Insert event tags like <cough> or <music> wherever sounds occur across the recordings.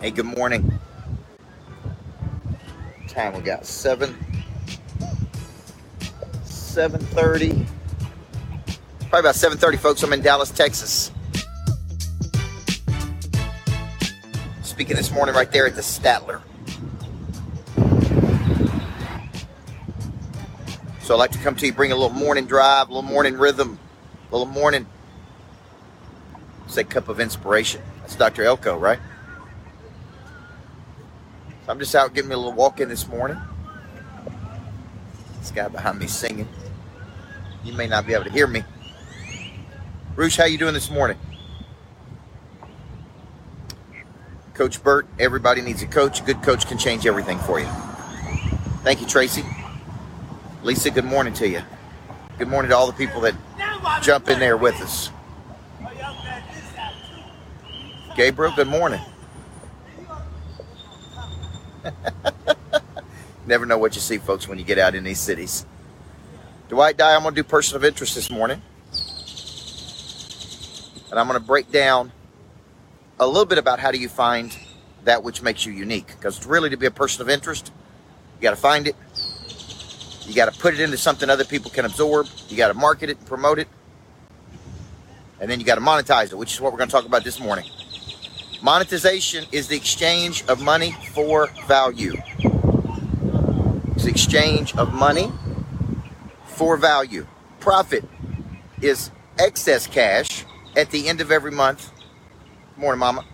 Hey, good morning. Time we got seven, seven thirty. Probably about seven thirty, folks. I'm in Dallas, Texas. Speaking this morning right there at the Statler. So I'd like to come to you, bring a little morning drive, a little morning rhythm, a little morning, say, cup of inspiration. That's Dr. Elko, right? I'm just out getting me a little walk in this morning. This guy behind me singing. You may not be able to hear me. Roosh, how you doing this morning? Coach Burt, everybody needs a coach. A good coach can change everything for you. Thank you, Tracy. Lisa, good morning to you. Good morning to all the people that jump in there with us. Gabriel, good morning. <laughs> Never know what you see, folks, when you get out in these cities. Dwight Dye, I'm going to do person of interest this morning. And I'm going to break down a little bit about how do you find that which makes you unique. Because really, to be a person of interest, you got to find it. You got to put it into something other people can absorb. You got to market it, and promote it, and then you got to monetize it, which is what we're going to talk about this morning. Monetization is the exchange of money for value. It's the exchange of money for value. Profit is excess cash at the end of every month. Good morning, Mama.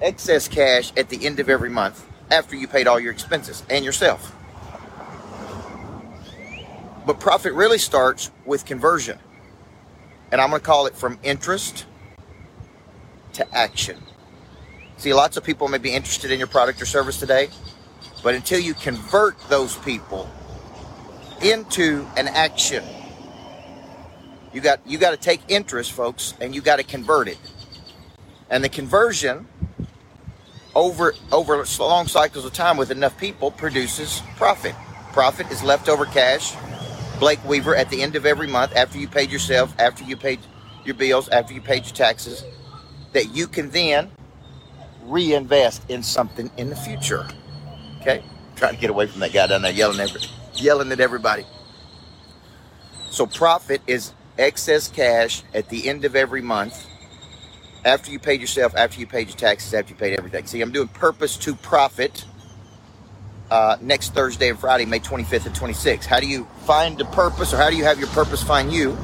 Excess cash at the end of every month after you paid all your expenses and yourself. But profit really starts with conversion. And I'm going to call it from interest to action. See, lots of people may be interested in your product or service today, but until you convert those people into an action, you got you got to take interest, folks, and you got to convert it. And the conversion over over long cycles of time with enough people produces profit. Profit is leftover cash. Blake Weaver at the end of every month, after you paid yourself, after you paid your bills, after you paid your taxes, that you can then reinvest in something in the future. Okay? Trying to get away from that guy down there yelling every, yelling at everybody. So profit is excess cash at the end of every month after you paid yourself, after you paid your taxes, after you paid everything. See, I'm doing purpose to profit uh, next Thursday and Friday, May 25th and 26th. How do you find the purpose or how do you have your purpose find you?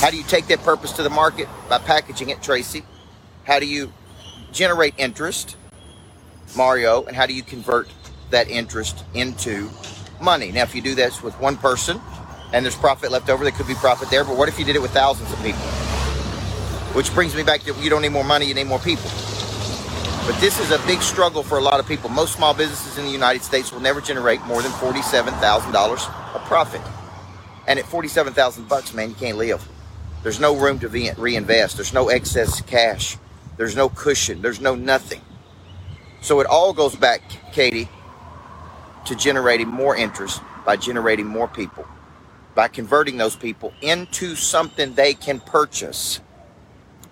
How do you take that purpose to the market? By packaging it, Tracy. How do you generate interest, Mario, and how do you convert that interest into money? Now, if you do this with one person and there's profit left over, there could be profit there, but what if you did it with thousands of people? Which brings me back to you don't need more money, you need more people. But this is a big struggle for a lot of people. Most small businesses in the United States will never generate more than $47,000 of profit. And at 47,000 bucks, man, you can't live. There's no room to reinvest. There's no excess cash. There's no cushion. There's no nothing. So it all goes back, Katie, to generating more interest by generating more people, by converting those people into something they can purchase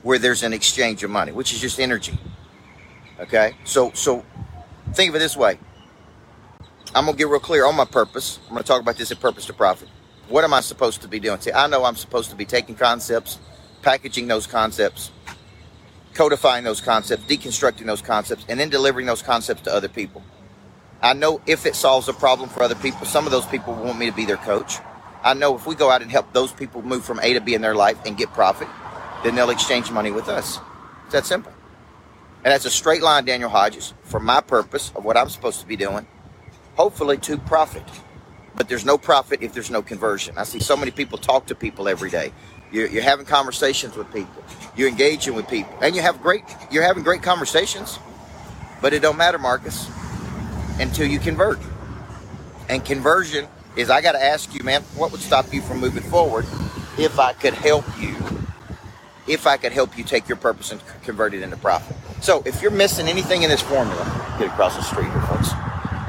where there's an exchange of money, which is just energy. Okay? So so think of it this way. I'm gonna get real clear on my purpose. I'm gonna talk about this at purpose to profit. What am I supposed to be doing? See, I know I'm supposed to be taking concepts, packaging those concepts, codifying those concepts, deconstructing those concepts, and then delivering those concepts to other people. I know if it solves a problem for other people, some of those people want me to be their coach. I know if we go out and help those people move from A to B in their life and get profit, then they'll exchange money with us. It's that simple. And that's a straight line, Daniel Hodges, for my purpose of what I'm supposed to be doing, hopefully to profit. But there's no profit if there's no conversion. I see so many people talk to people every day. You're, you're having conversations with people. You're engaging with people, and you have great. You're having great conversations, but it don't matter, Marcus, until you convert. And conversion is I got to ask you, man, what would stop you from moving forward if I could help you? If I could help you take your purpose and convert it into profit. So if you're missing anything in this formula, get across the street here, folks.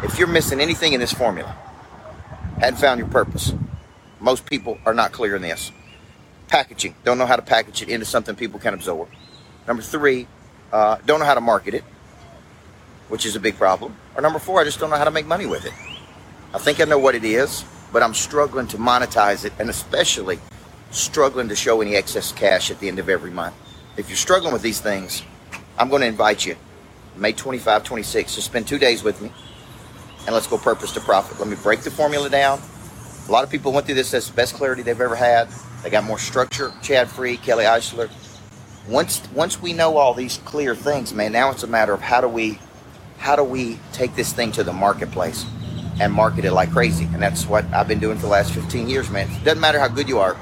If you're missing anything in this formula, hadn't found your purpose. Most people are not clear in this. Packaging, don't know how to package it into something people can absorb. Number three, uh, don't know how to market it. which is a big problem. Or number four, I just don't know how to make money with it. I think I know what it is, but I'm struggling to monetize it and especially struggling to show any excess cash at the end of every month. If you're struggling with these things, I'm going to invite you May 25, 26 to spend two days with me and let's go purpose to profit. Let me break the formula down. A lot of people went through this as the best clarity they've ever had. They got more structure. Chad Free, Kelly Eisler. Once once we know all these clear things, man, now it's a matter of how do we how do we take this thing to the marketplace and market it like crazy? And that's what I've been doing for the last 15 years, man. It doesn't matter how good you are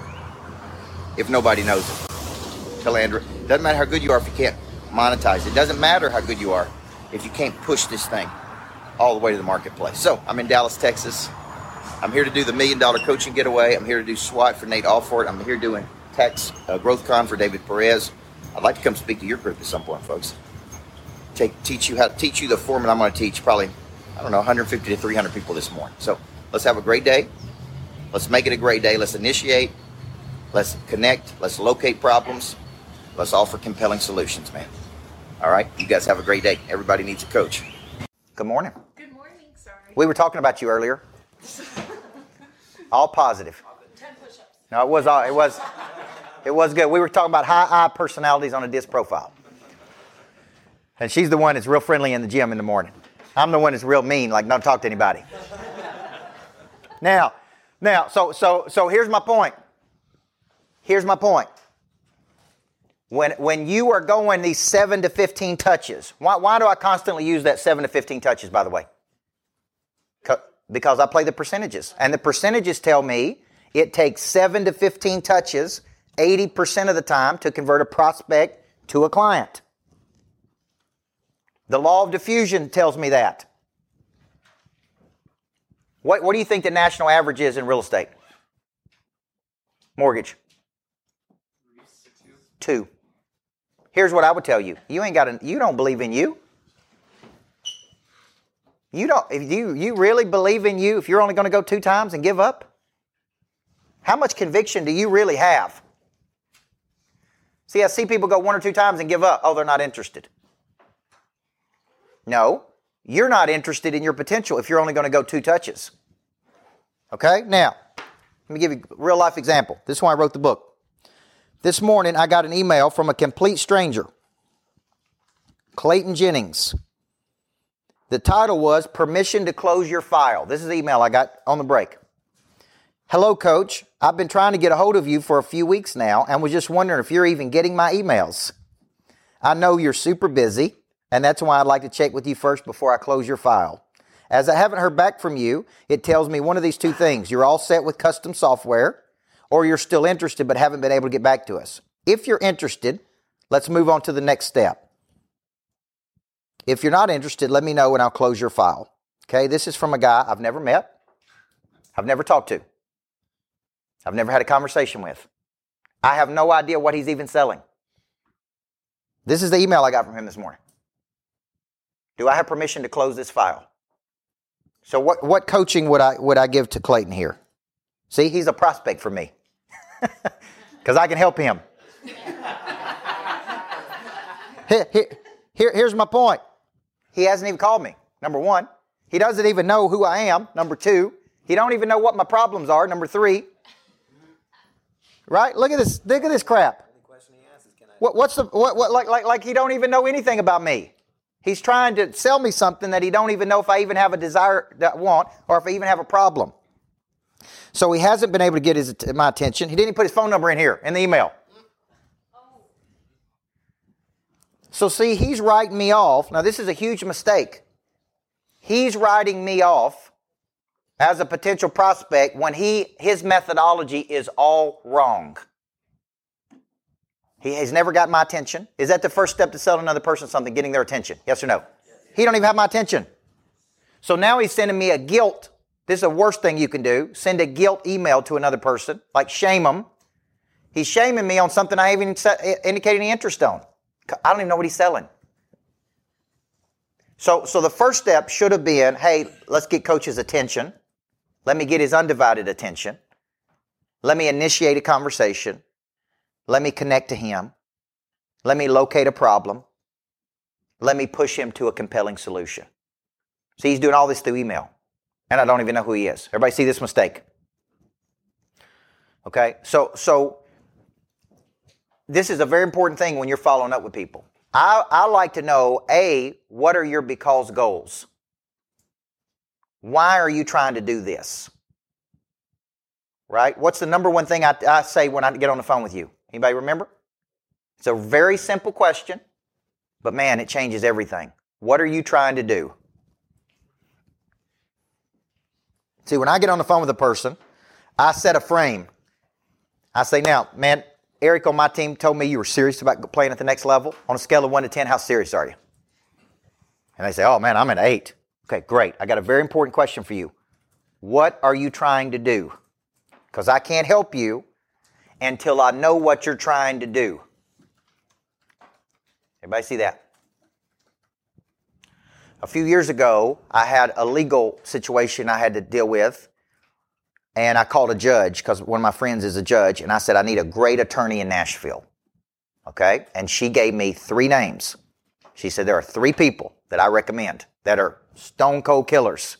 if nobody knows it. Tell Andrew, doesn't matter how good you are if you can't monetize it. Doesn't matter how good you are if you can't push this thing all the way to the marketplace. So I'm in Dallas, Texas. I'm here to do the million dollar coaching getaway. I'm here to do SWAT for Nate Alford. I'm here doing Tex uh, Growth Con for David Perez. I'd like to come speak to your group at some point, folks. Take teach you how to teach you the format I'm going to teach probably I don't know 150 to 300 people this morning. So let's have a great day. Let's make it a great day. Let's initiate. Let's connect. Let's locate problems. Let's offer compelling solutions, man. All right. You guys have a great day. Everybody needs a coach. Good morning. Good morning, sorry. We were talking about you earlier. All positive. No, it was all, it was it was good. We were talking about high I personalities on a disc profile. And she's the one that's real friendly in the gym in the morning. I'm the one that's real mean, like not talk to anybody. now, now, so so so here's my point. Here's my point. When, when you are going these 7 to 15 touches, why, why do I constantly use that 7 to 15 touches, by the way? Because I play the percentages. And the percentages tell me it takes 7 to 15 touches 80% of the time to convert a prospect to a client. The law of diffusion tells me that. What, what do you think the national average is in real estate? Mortgage? Two. Here's what I would tell you. You ain't got a, you don't believe in you. You don't if you you really believe in you if you're only going to go two times and give up? How much conviction do you really have? See, I see people go one or two times and give up. Oh, they're not interested. No, you're not interested in your potential if you're only going to go two touches. Okay? Now, let me give you a real life example. This is why I wrote the book. This morning, I got an email from a complete stranger, Clayton Jennings. The title was Permission to Close Your File. This is the email I got on the break. Hello, coach. I've been trying to get a hold of you for a few weeks now and was just wondering if you're even getting my emails. I know you're super busy, and that's why I'd like to check with you first before I close your file. As I haven't heard back from you, it tells me one of these two things. You're all set with custom software, or you're still interested but haven't been able to get back to us. If you're interested, let's move on to the next step. If you're not interested, let me know and I'll close your file. Okay, this is from a guy I've never met, I've never talked to, I've never had a conversation with. I have no idea what he's even selling. This is the email I got from him this morning. Do I have permission to close this file? So what, what coaching would I would I give to Clayton here? See, he's a prospect for me. <laughs> Because I can help him. <laughs> here, here, here, here's my point. He hasn't even called me. Number one, he doesn't even know who I am. Number two, he don't even know what my problems are. Number three, right? Look at this. Look at this crap. What, what's the what, what like like like he don't even know anything about me. He's trying to sell me something that he don't even know if I even have a desire that I want or if I even have a problem. So he hasn't been able to get his my attention. He didn't even put his phone number in here in the email. So, see, he's writing me off. Now, this is a huge mistake. He's writing me off as a potential prospect when he his methodology is all wrong. He has never got my attention. Is that the first step to sell another person something, getting their attention? Yes or no? He don't even have my attention. So now he's sending me a guilt. This is the worst thing you can do. Send a guilt email to another person, like shame them. He's shaming me on something I haven't indicated any interest on. I don't even know what he's selling. So, so the first step should have been, hey, let's get coach's attention. Let me get his undivided attention. Let me initiate a conversation. Let me connect to him. Let me locate a problem. Let me push him to a compelling solution. See, he's doing all this through email, and I don't even know who he is. Everybody see this mistake? Okay, so so this is a very important thing when you're following up with people. I, I like to know a what are your because goals? Why are you trying to do this? Right? What's the number one thing I, I say when I get on the phone with you? Anybody remember? It's a very simple question, but man, it changes everything. What are you trying to do? See, when I get on the phone with a person, I set a frame. I say, now, man, Eric on my team told me you were serious about playing at the next level. On a scale of 1 to 10, how serious are you? And they say, oh man, I'm at 8. Okay, great. I got a very important question for you. What are you trying to do? Because I can't help you until I know what you're trying to do. Everybody see that? A few years ago, I had a legal situation I had to deal with and I called a judge because one of my friends is a judge, and I said, I need a great attorney in Nashville. Okay? And she gave me three names. She said, There are three people that I recommend that are stone cold killers.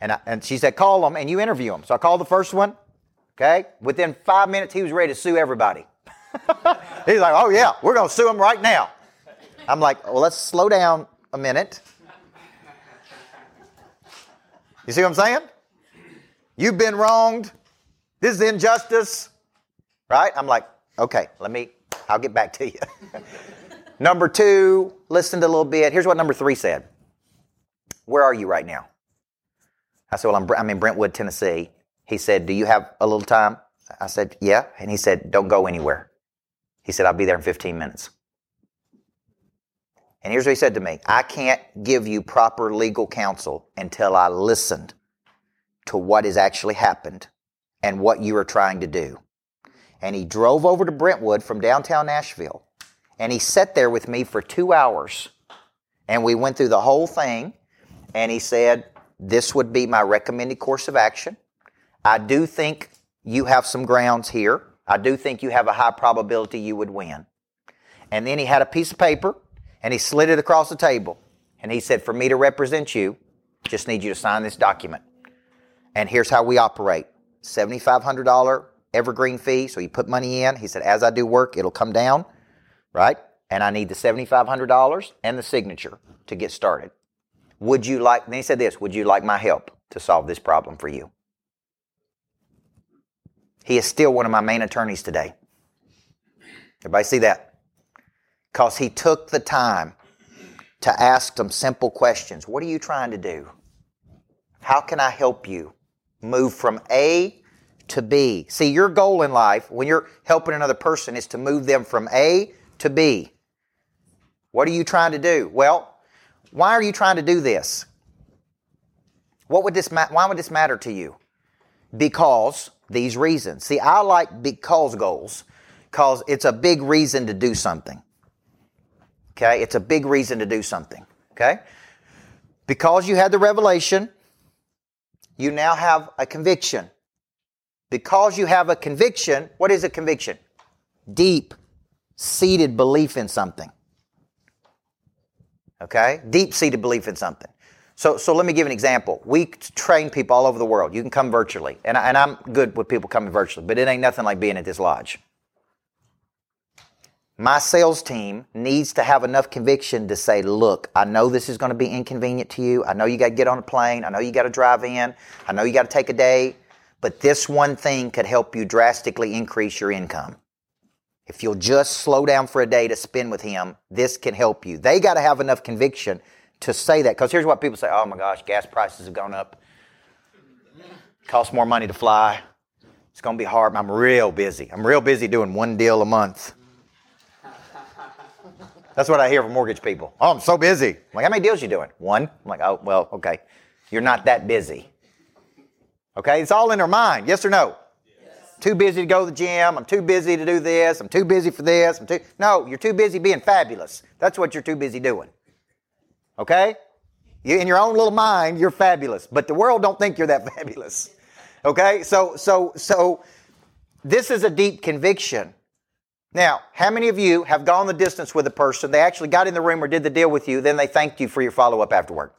And, I, and she said, Call them and you interview them. So I called the first one. Okay? Within five minutes, he was ready to sue everybody. <laughs> He's like, Oh, yeah, we're going to sue him right now. I'm like, Well, let's slow down a minute. You see what I'm saying? You've been wronged. This is injustice. Right? I'm like, okay, let me, I'll get back to you. <laughs> number two, listened a little bit. Here's what number three said Where are you right now? I said, Well, I'm, I'm in Brentwood, Tennessee. He said, Do you have a little time? I said, Yeah. And he said, Don't go anywhere. He said, I'll be there in 15 minutes. And here's what he said to me I can't give you proper legal counsel until I listened to what has actually happened and what you are trying to do. And he drove over to Brentwood from downtown Nashville. And he sat there with me for two hours. And we went through the whole thing. And he said, This would be my recommended course of action. I do think you have some grounds here. I do think you have a high probability you would win. And then he had a piece of paper and he slid it across the table. And he said, For me to represent you, just need you to sign this document. And here's how we operate $7,500 evergreen fee. So you put money in. He said, as I do work, it'll come down, right? And I need the $7,500 and the signature to get started. Would you like, then he said this, would you like my help to solve this problem for you? He is still one of my main attorneys today. Everybody see that? Because he took the time to ask some simple questions. What are you trying to do? How can I help you? Move from A to B. See, your goal in life when you're helping another person is to move them from A to B. What are you trying to do? Well, why are you trying to do this? What would this ma- why would this matter to you? Because these reasons. See, I like because goals because it's a big reason to do something. Okay? It's a big reason to do something. Okay? Because you had the revelation, you now have a conviction. Because you have a conviction, what is a conviction? Deep seated belief in something. Okay? Deep seated belief in something. So, so let me give an example. We train people all over the world. You can come virtually. And, I, and I'm good with people coming virtually, but it ain't nothing like being at this lodge. My sales team needs to have enough conviction to say, look, I know this is going to be inconvenient to you. I know you got to get on a plane. I know you got to drive in. I know you got to take a day. But this one thing could help you drastically increase your income. If you'll just slow down for a day to spend with him, this can help you. They got to have enough conviction to say that. Because here's what people say oh my gosh, gas prices have gone up. Costs more money to fly. It's going to be hard. I'm real busy. I'm real busy doing one deal a month. That's what I hear from mortgage people. Oh, I'm so busy. I'm like, how many deals you doing? One. I'm like, oh, well, okay. You're not that busy. Okay, it's all in their mind. Yes or no? Yes. Too busy to go to the gym. I'm too busy to do this. I'm too busy for this. I'm too No, you're too busy being fabulous. That's what you're too busy doing. Okay? You, in your own little mind, you're fabulous, but the world don't think you're that <laughs> fabulous. Okay? So so so this is a deep conviction Now, how many of you have gone the distance with a person? They actually got in the room or did the deal with you, then they thanked you for your follow up afterward.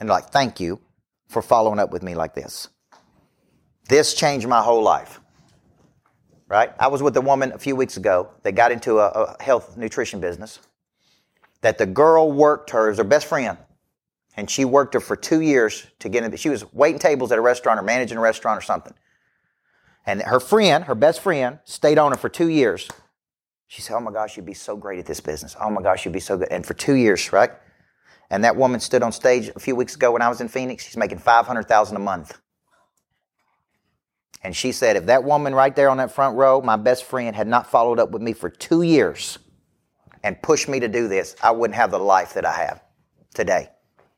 And like, thank you for following up with me like this. This changed my whole life. Right? I was with a woman a few weeks ago that got into a, a health nutrition business. That the girl worked her as her best friend. And she worked her for two years to get into, she was waiting tables at a restaurant or managing a restaurant or something. And her friend, her best friend, stayed on her for two years. She said, Oh my gosh, you'd be so great at this business. Oh my gosh, you'd be so good. And for two years, right? And that woman stood on stage a few weeks ago when I was in Phoenix. She's making 500000 a month. And she said, if that woman right there on that front row, my best friend, had not followed up with me for two years and pushed me to do this, I wouldn't have the life that I have today.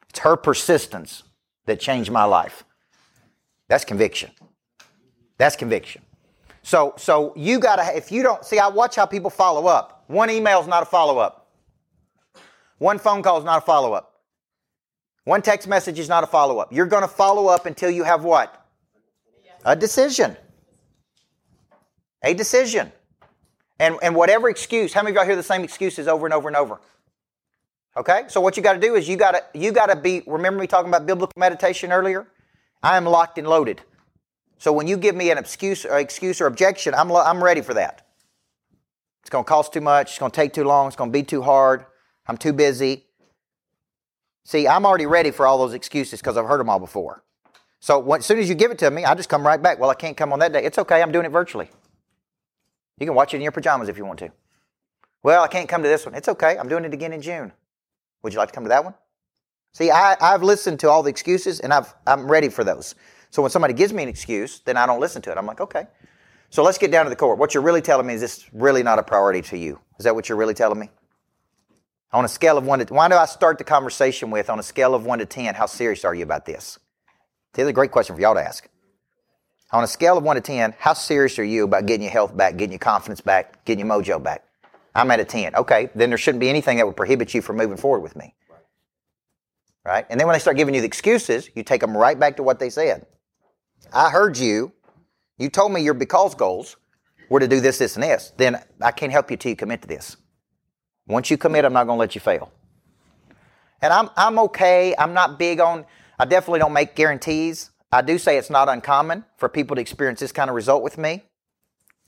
It's her persistence that changed my life. That's conviction. That's conviction. So, so you gotta, if you don't, see, I watch how people follow up. One email is not a follow up. One phone call is not a follow up. One text message is not a follow up. You're gonna follow up until you have what? A decision. A decision. And, and whatever excuse, how many of y'all hear the same excuses over and over and over? Okay? So what you gotta do is you gotta, you gotta be, remember me talking about biblical meditation earlier? I am locked and loaded. So when you give me an excuse or, excuse or objection, I'm, I'm ready for that. It's going to cost too much. It's going to take too long. It's going to be too hard. I'm too busy. See, I'm already ready for all those excuses because I've heard them all before. So when, as soon as you give it to me, I just come right back. Well, I can't come on that day. It's okay. I'm doing it virtually. You can watch it in your pajamas if you want to. Well, I can't come to this one. It's okay. I'm doing it again in June. Would you like to come to that one? See, I, I've listened to all the excuses and I've, I'm ready for those. So when somebody gives me an excuse, then I don't listen to it. I'm like, okay. So let's get down to the core. What you're really telling me is this really not a priority to you. Is that what you're really telling me? On a scale of one to why do I start the conversation with on a scale of one to ten? How serious are you about this? This is a great question for y'all to ask. On a scale of one to ten, how serious are you about getting your health back, getting your confidence back, getting your mojo back? I'm at a ten. Okay, then there shouldn't be anything that would prohibit you from moving forward with me. Right? And then when they start giving you the excuses, you take them right back to what they said. I heard you. You told me your because goals were to do this, this, and this. Then I can't help you till you commit to this. Once you commit, I'm not going to let you fail. And I'm, I'm okay. I'm not big on, I definitely don't make guarantees. I do say it's not uncommon for people to experience this kind of result with me.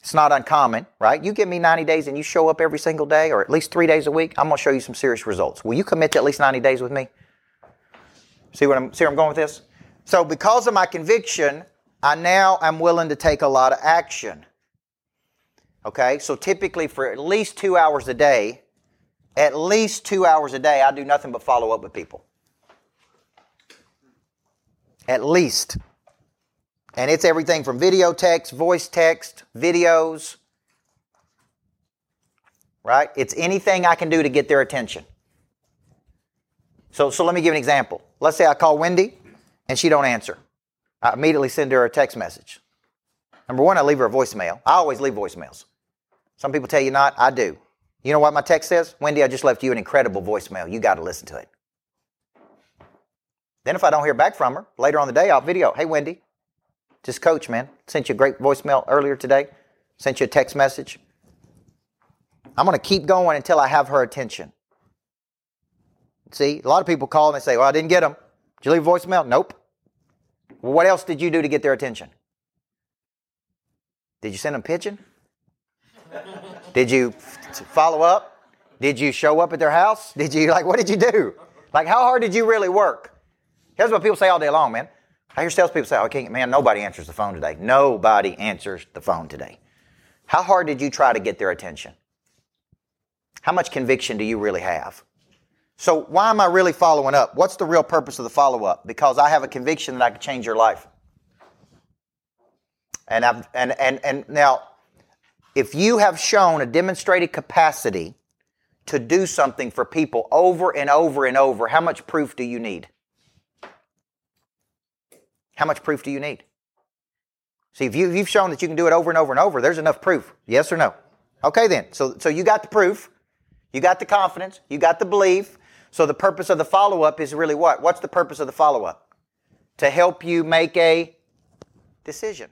It's not uncommon, right? You give me 90 days and you show up every single day or at least three days a week, I'm going to show you some serious results. Will you commit to at least 90 days with me? See what I'm, see where I'm going with this? So because of my conviction, I now am willing to take a lot of action. Okay, so typically for at least two hours a day, at least two hours a day, I do nothing but follow up with people. At least. And it's everything from video text, voice text, videos, right? It's anything I can do to get their attention. So, so let me give an example. Let's say I call Wendy and she don't answer. I immediately send her a text message. Number one, I leave her a voicemail. I always leave voicemails. Some people tell you not. I do. You know what my text says? Wendy, I just left you an incredible voicemail. You got to listen to it. Then if I don't hear back from her, later on the day, I'll video. Hey, Wendy, just coach, man. Sent you a great voicemail earlier today. Sent you a text message. I'm going to keep going until I have her attention. See, a lot of people call and they say, well, I didn't get them. Did you leave voicemail? Nope. What else did you do to get their attention? Did you send them pigeon? did you follow up? Did you show up at their house? Did you, like, what did you do? Like, how hard did you really work? Here's what people say all day long, man. I hear salespeople say, oh, can't, man, nobody answers the phone today. Nobody answers the phone today. How hard did you try to get their attention? How much conviction do you really have? So why am I really following up? What's the real purpose of the follow up? Because I have a conviction that I can change your life. And I've, and, and, and now, if you have shown a demonstrated capacity to do something for people over and over and over, how much proof do you need? How much proof do you need? See, if, you, have shown that you can do it over and over and over, there's enough proof. Yes or no? Okay, then. So, so you got the proof, you got the confidence, you got the belief, so the purpose of the follow up is really what? What's the purpose of the follow up? To help you make a decision.